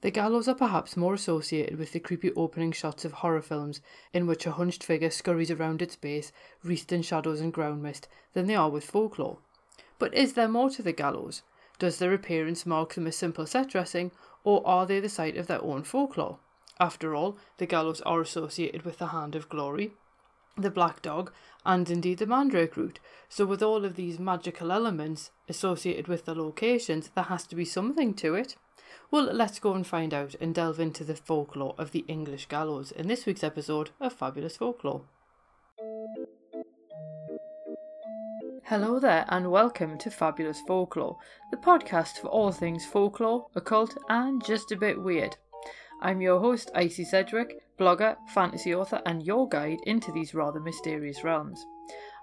The gallows are perhaps more associated with the creepy opening shots of horror films, in which a hunched figure scurries around its base, wreathed in shadows and ground mist, than they are with folklore. But is there more to the gallows? Does their appearance mark them as simple set dressing, or are they the site of their own folklore? After all, the gallows are associated with the hand of glory, the black dog, and indeed the mandrake root. So, with all of these magical elements associated with the locations, there has to be something to it. Well, let's go and find out and delve into the folklore of the English gallows in this week's episode of Fabulous Folklore. Hello there, and welcome to Fabulous Folklore, the podcast for all things folklore, occult, and just a bit weird. I'm your host, Icy Sedgwick, blogger, fantasy author, and your guide into these rather mysterious realms.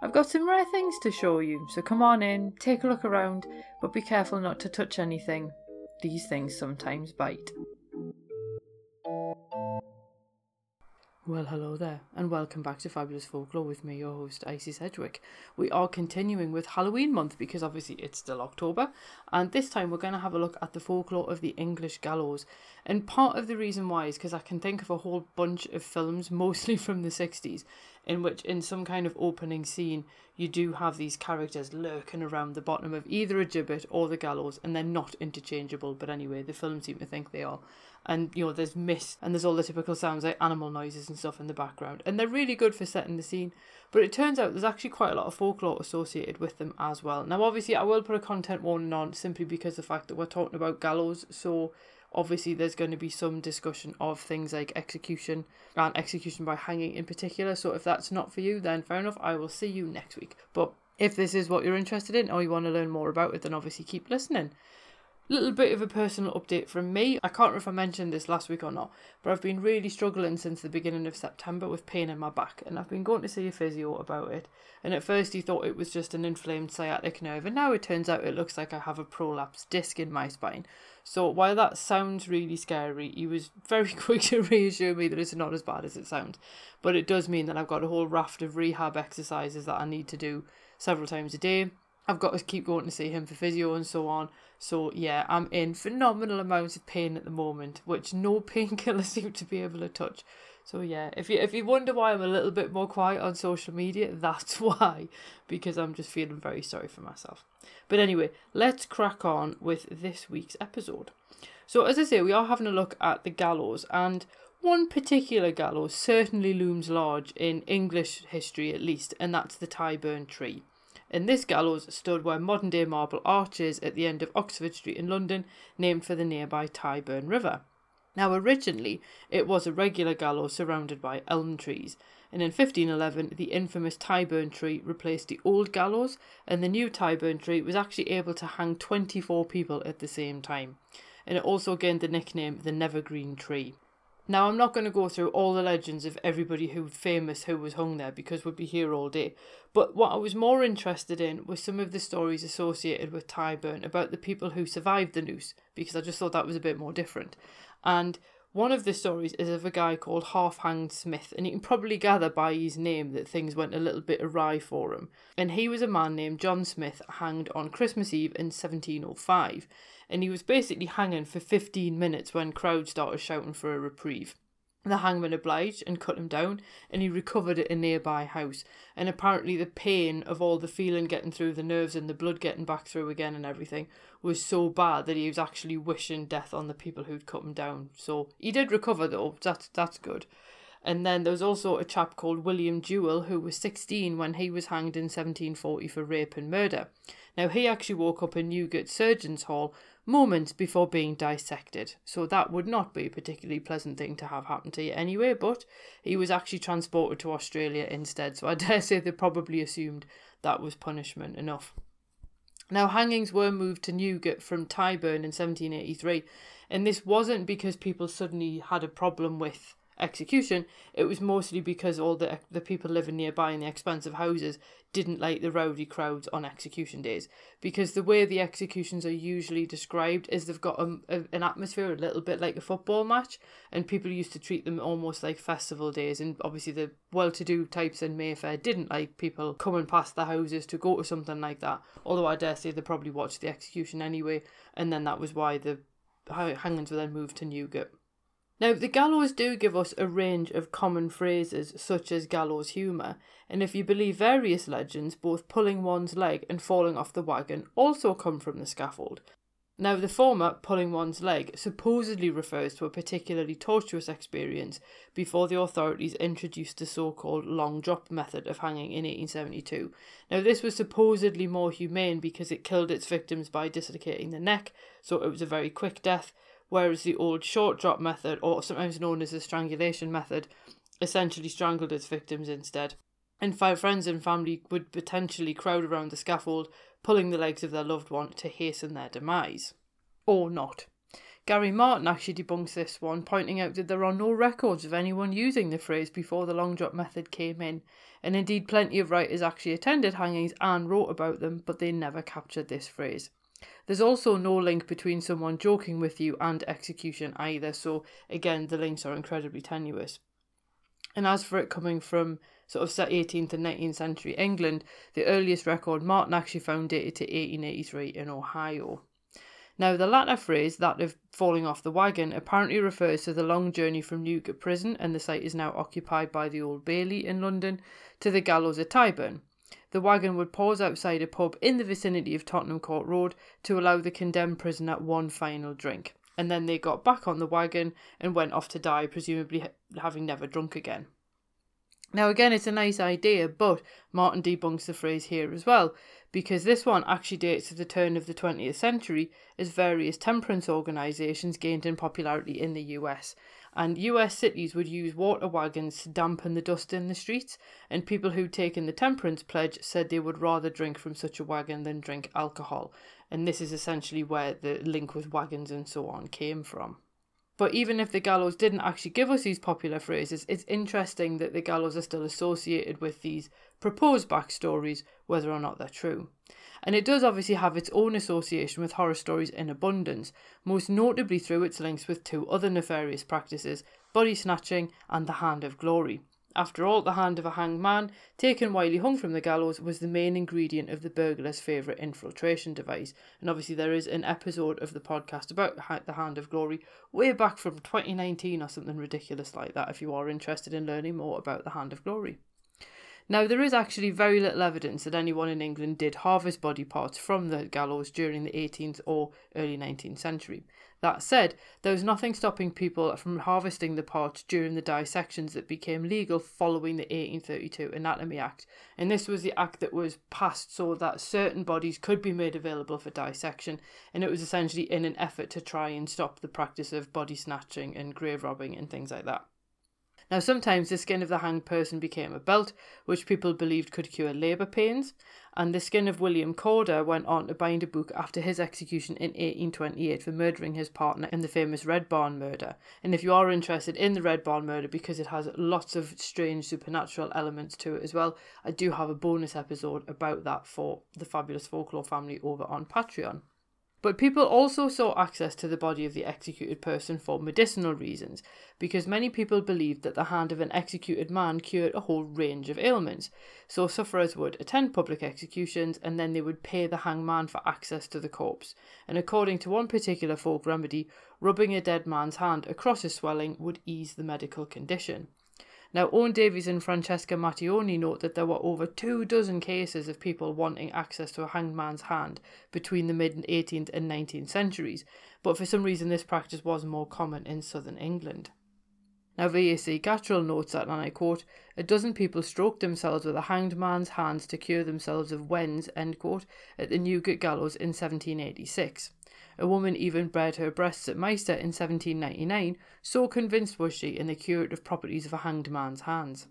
I've got some rare things to show you, so come on in, take a look around, but be careful not to touch anything. These things sometimes bite. Well, hello there, and welcome back to Fabulous Folklore with me, your host, Icy Sedgwick. We are continuing with Halloween month because obviously it's still October, and this time we're going to have a look at the folklore of the English gallows. And part of the reason why is because I can think of a whole bunch of films, mostly from the 60s, in which, in some kind of opening scene, you do have these characters lurking around the bottom of either a gibbet or the gallows, and they're not interchangeable, but anyway, the film seem to think they are. And you know there's mist and there's all the typical sounds like animal noises and stuff in the background. And they're really good for setting the scene but it turns out there's actually quite a lot of folklore associated with them as well. Now obviously i will put a content warning on simply because the fact that we're talking about gallows so obviously there's going to be some discussion of things like execution and execution by hanging in particular so if that's not for you then fair enough i will see you next week. But if this is what you're interested in or you want to learn more about it then obviously keep listening Little bit of a personal update from me. I can't remember if I mentioned this last week or not, but I've been really struggling since the beginning of September with pain in my back, and I've been going to see a physio about it. And at first he thought it was just an inflamed sciatic nerve, and now it turns out it looks like I have a prolapsed disc in my spine. So while that sounds really scary, he was very quick to reassure me that it's not as bad as it sounds. But it does mean that I've got a whole raft of rehab exercises that I need to do several times a day. I've got to keep going to see him for physio and so on. So yeah, I'm in phenomenal amounts of pain at the moment, which no painkiller seem to be able to touch. So yeah, if you if you wonder why I'm a little bit more quiet on social media, that's why, because I'm just feeling very sorry for myself. But anyway, let's crack on with this week's episode. So as I say, we are having a look at the gallows, and one particular gallows certainly looms large in English history at least, and that's the Tyburn tree and this gallows stood where modern day Marble Arch is at the end of Oxford Street in London, named for the nearby Tyburn River. Now, originally, it was a regular gallows surrounded by elm trees, and in 1511, the infamous Tyburn tree replaced the old gallows, and the new Tyburn tree was actually able to hang 24 people at the same time. And it also gained the nickname the Nevergreen Tree. Now, I'm not going to go through all the legends of everybody who famous who was hung there because we'd be here all day. But what I was more interested in was some of the stories associated with Tyburn about the people who survived the noose because I just thought that was a bit more different. And one of the stories is of a guy called Half Hanged Smith, and you can probably gather by his name that things went a little bit awry for him. And he was a man named John Smith, hanged on Christmas Eve in 1705 and he was basically hanging for 15 minutes when crowds started shouting for a reprieve. The hangman obliged and cut him down, and he recovered at a nearby house. And apparently, the pain of all the feeling getting through the nerves and the blood getting back through again and everything was so bad that he was actually wishing death on the people who'd cut him down. So he did recover, though. That's that's good. And then there was also a chap called William Duell who was 16 when he was hanged in 1740 for rape and murder. Now, he actually woke up in Newgate Surgeons Hall moments before being dissected, so that would not be a particularly pleasant thing to have happen to you anyway, but he was actually transported to Australia instead, so I dare say they probably assumed that was punishment enough. Now, hangings were moved to Newgate from Tyburn in 1783, and this wasn't because people suddenly had a problem with execution, it was mostly because all the the people living nearby in the expensive houses didn't like the rowdy crowds on execution days. Because the way the executions are usually described is they've got a, a, an atmosphere a little bit like a football match, and people used to treat them almost like festival days. And obviously, the well to do types in Mayfair didn't like people coming past the houses to go to something like that. Although I dare say they probably watched the execution anyway, and then that was why the hangings were then moved to Newgate. Now, the gallows do give us a range of common phrases, such as gallows humour, and if you believe various legends, both pulling one's leg and falling off the wagon also come from the scaffold. Now, the former, pulling one's leg, supposedly refers to a particularly tortuous experience before the authorities introduced the so called long drop method of hanging in 1872. Now, this was supposedly more humane because it killed its victims by dislocating the neck, so it was a very quick death, whereas the old short drop method, or sometimes known as the strangulation method, essentially strangled its victims instead. And five friends and family would potentially crowd around the scaffold, pulling the legs of their loved one to hasten their demise. Or not. Gary Martin actually debunks this one, pointing out that there are no records of anyone using the phrase before the long drop method came in, and indeed plenty of writers actually attended hangings and wrote about them, but they never captured this phrase. There's also no link between someone joking with you and execution either, so again, the links are incredibly tenuous. And as for it coming from sort of 18th and 19th century England, the earliest record Martin actually found dated to 1883 in Ohio. Now, the latter phrase, that of falling off the wagon, apparently refers to the long journey from Newgate Prison, and the site is now occupied by the Old Bailey in London, to the gallows at Tyburn. The wagon would pause outside a pub in the vicinity of Tottenham Court Road to allow the condemned prisoner one final drink, and then they got back on the wagon and went off to die, presumably having never drunk again. Now, again, it's a nice idea, but Martin debunks the phrase here as well, because this one actually dates to the turn of the 20th century as various temperance organisations gained in popularity in the US. And US cities would use water wagons to dampen the dust in the streets, and people who'd taken the temperance pledge said they would rather drink from such a wagon than drink alcohol. And this is essentially where the link with wagons and so on came from. But even if the gallows didn't actually give us these popular phrases, it's interesting that the gallows are still associated with these proposed backstories, whether or not they're true. And it does obviously have its own association with horror stories in abundance, most notably through its links with two other nefarious practices body snatching and the Hand of Glory. After all, the hand of a hanged man, taken while he hung from the gallows, was the main ingredient of the burglar's favourite infiltration device. And obviously, there is an episode of the podcast about the Hand of Glory way back from 2019 or something ridiculous like that if you are interested in learning more about the Hand of Glory. Now, there is actually very little evidence that anyone in England did harvest body parts from the gallows during the 18th or early 19th century. That said, there was nothing stopping people from harvesting the parts during the dissections that became legal following the 1832 Anatomy Act. And this was the act that was passed so that certain bodies could be made available for dissection, and it was essentially in an effort to try and stop the practice of body snatching and grave robbing and things like that. Now, sometimes the skin of the hanged person became a belt, which people believed could cure labour pains, and the skin of William Corder went on to bind a book after his execution in 1828 for murdering his partner in the famous Red Barn murder. And if you are interested in the Red Barn murder, because it has lots of strange supernatural elements to it as well, I do have a bonus episode about that for the Fabulous Folklore family over on Patreon. But people also saw access to the body of the executed person for medicinal reasons, because many people believed that the hand of an executed man cured a whole range of ailments. So sufferers would attend public executions and then they would pay the hangman for access to the corpse. And according to one particular folk remedy, rubbing a dead man's hand across a swelling would ease the medical condition. Now, Owen Davies and Francesca Matteoni note that there were over two dozen cases of people wanting access to a hanged man's hand between the mid 18th and 19th centuries, but for some reason this practice was more common in southern England. Now, VAC Gatrell notes that, and I quote, a dozen people stroked themselves with a hanged man's hands to cure themselves of wens, end quote, at the Newgate Gallows in 1786. A woman even bred her breasts at Meister in 1799, so convinced was she in the curative properties of a hanged man's hands.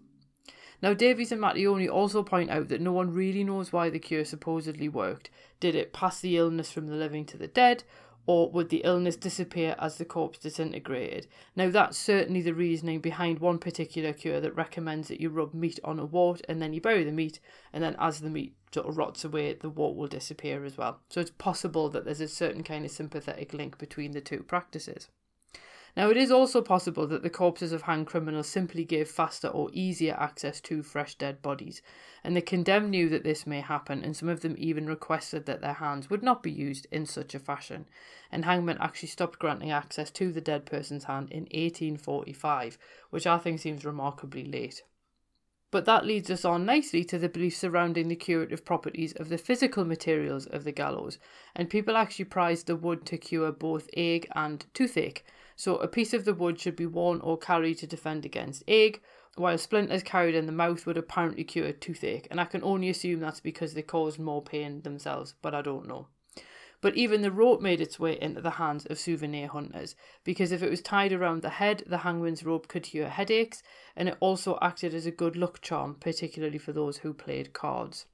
Now, Davies and Matteoni also point out that no one really knows why the cure supposedly worked. Did it pass the illness from the living to the dead, or would the illness disappear as the corpse disintegrated? Now, that's certainly the reasoning behind one particular cure that recommends that you rub meat on a wart and then you bury the meat, and then as the meat sort of rots away, the wart will disappear as well. So it's possible that there's a certain kind of sympathetic link between the two practices. Now, it is also possible that the corpses of hanged criminals simply gave faster or easier access to fresh dead bodies, and the condemned knew that this may happen, and some of them even requested that their hands would not be used in such a fashion. And hangmen actually stopped granting access to the dead person's hand in 1845, which I think seems remarkably late. But that leads us on nicely to the belief surrounding the curative properties of the physical materials of the gallows, and people actually prized the wood to cure both ague and toothache. So a piece of the wood should be worn or carried to defend against ague, while splinters carried in the mouth would apparently cure toothache, and I can only assume that's because they caused more pain themselves, but I don't know. But even the rope made its way into the hands of souvenir hunters, because if it was tied around the head, the hangman's rope could cure headaches, and it also acted as a good luck charm, particularly for those who played cards.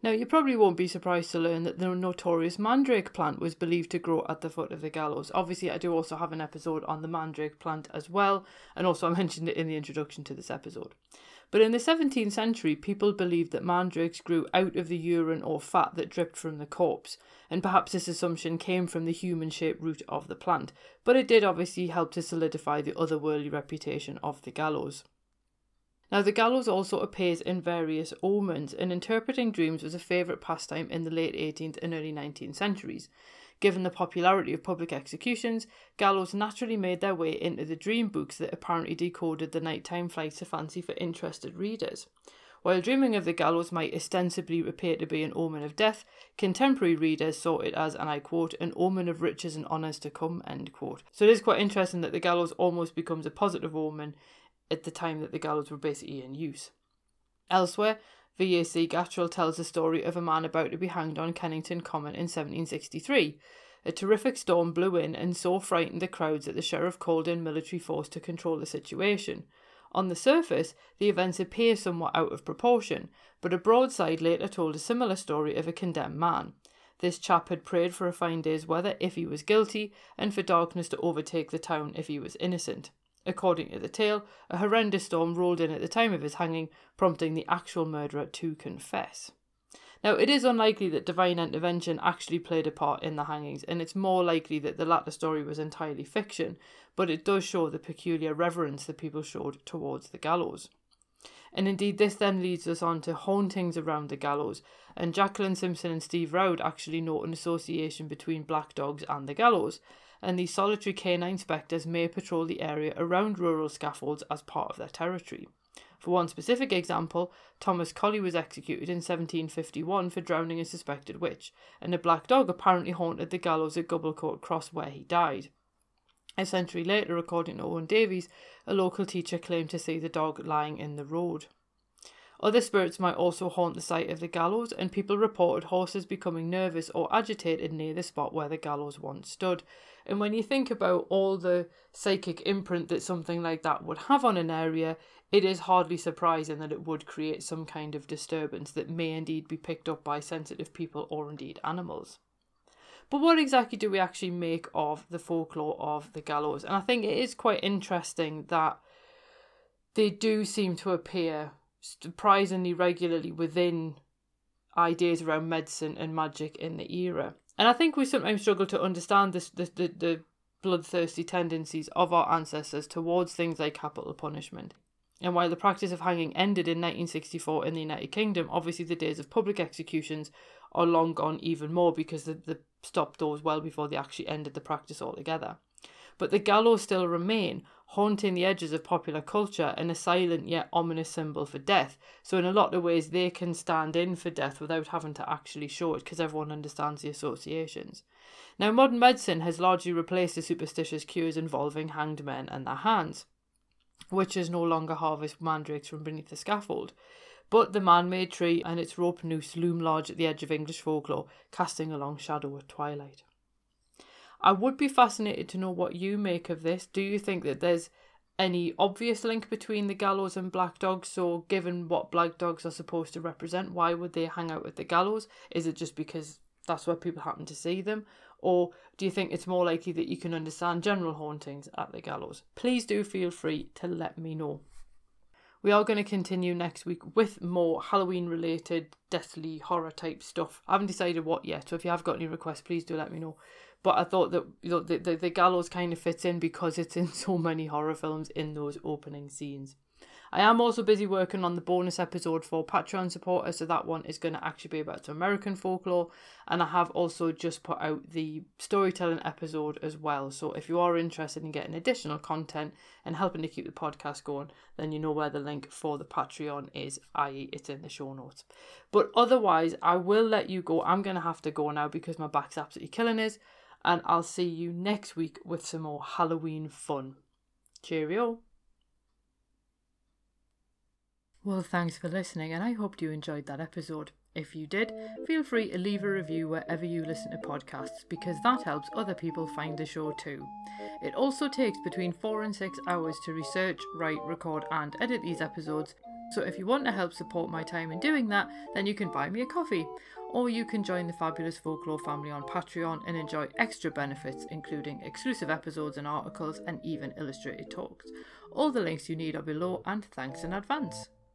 Now, you probably won't be surprised to learn that the notorious mandrake plant was believed to grow at the foot of the gallows. Obviously, I do also have an episode on the mandrake plant as well, and also I mentioned it in the introduction to this episode. But in the 17th century, people believed that mandrakes grew out of the urine or fat that dripped from the corpse, and perhaps this assumption came from the human shaped root of the plant, but it did obviously help to solidify the otherworldly reputation of the gallows. Now, the gallows also appears in various omens, and interpreting dreams was a favourite pastime in the late 18th and early 19th centuries. Given the popularity of public executions, gallows naturally made their way into the dream books that apparently decoded the nighttime flights of fancy for interested readers. While dreaming of the gallows might ostensibly appear to be an omen of death, contemporary readers saw it as, and I quote, an omen of riches and honours to come, end quote. So it is quite interesting that the gallows almost becomes a positive omen at the time that the gallows were basically in use. Elsewhere, VAC Gatrell tells the story of a man about to be hanged on Kennington Common in 1763. A terrific storm blew in and so frightened the crowds that the sheriff called in military force to control the situation. On the surface, the events appear somewhat out of proportion, but a broadside later told a similar story of a condemned man. This chap had prayed for a fine day's weather if he was guilty, and for darkness to overtake the town if he was innocent. According to the tale, a horrendous storm rolled in at the time of his hanging, prompting the actual murderer to confess. Now, it is unlikely that divine intervention actually played a part in the hangings, and it's more likely that the latter story was entirely fiction, but it does show the peculiar reverence that people showed towards the gallows. And indeed, this then leads us on to hauntings around the gallows, and Jacqueline Simpson and Steve Roud actually note an association between black dogs and the gallows and these solitary canine spectres may patrol the area around rural scaffolds as part of their territory. For one specific example, Thomas Colley was executed in 1751 for drowning a suspected witch, and a black dog apparently haunted the gallows at Gubblecote Cross where he died. A century later, according to Owen Davies, a local teacher claimed to see the dog lying in the road. Other spirits might also haunt the site of the gallows, and people reported horses becoming nervous or agitated near the spot where the gallows once stood. And when you think about all the psychic imprint that something like that would have on an area, it is hardly surprising that it would create some kind of disturbance that may indeed be picked up by sensitive people or indeed animals. But what exactly do we actually make of the folklore of the gallows? And I think it is quite interesting that they do seem to appear surprisingly regularly within ideas around medicine and magic in the era. And I think we sometimes struggle to understand this, the, the, the bloodthirsty tendencies of our ancestors towards things like capital punishment. And while the practice of hanging ended in 1964 in the United Kingdom, obviously the days of public executions are long gone even more because the, they stopped those well before they actually ended the practice altogether. But the gallows still remain, haunting the edges of popular culture and a silent yet ominous symbol for death. So, in a lot of ways, they can stand in for death without having to actually show it because everyone understands the associations. Now, modern medicine has largely replaced the superstitious cures involving hanged men and their hands. Witches no longer harvest mandrakes from beneath the scaffold. But the man made tree and its rope noose loom large at the edge of English folklore, casting a long shadow at twilight. I would be fascinated to know what you make of this. Do you think that there's any obvious link between the gallows and black dogs? So, given what black dogs are supposed to represent, why would they hang out with the gallows? Is it just because that's where people happen to see them? Or do you think it's more likely that you can understand general hauntings at the gallows? Please do feel free to let me know. We are going to continue next week with more Halloween related, deathly horror type stuff. I haven't decided what yet, so if you have got any requests, please do let me know. But I thought that you know the, the, the gallows kind of fits in because it's in so many horror films in those opening scenes. I am also busy working on the bonus episode for Patreon supporters, so that one is going to actually be about American folklore. And I have also just put out the storytelling episode as well. So if you are interested in getting additional content and helping to keep the podcast going, then you know where the link for the Patreon is, i.e., it's in the show notes. But otherwise, I will let you go. I'm going to have to go now because my back's absolutely killing us. And I'll see you next week with some more Halloween fun. Cheerio. Well, thanks for listening, and I hope you enjoyed that episode. If you did, feel free to leave a review wherever you listen to podcasts because that helps other people find the show too. It also takes between four and six hours to research, write, record, and edit these episodes. So if you want to help support my time in doing that, then you can buy me a coffee. Or you can join the Fabulous Folklore family on Patreon and enjoy extra benefits, including exclusive episodes and articles, and even illustrated talks. All the links you need are below, and thanks in advance.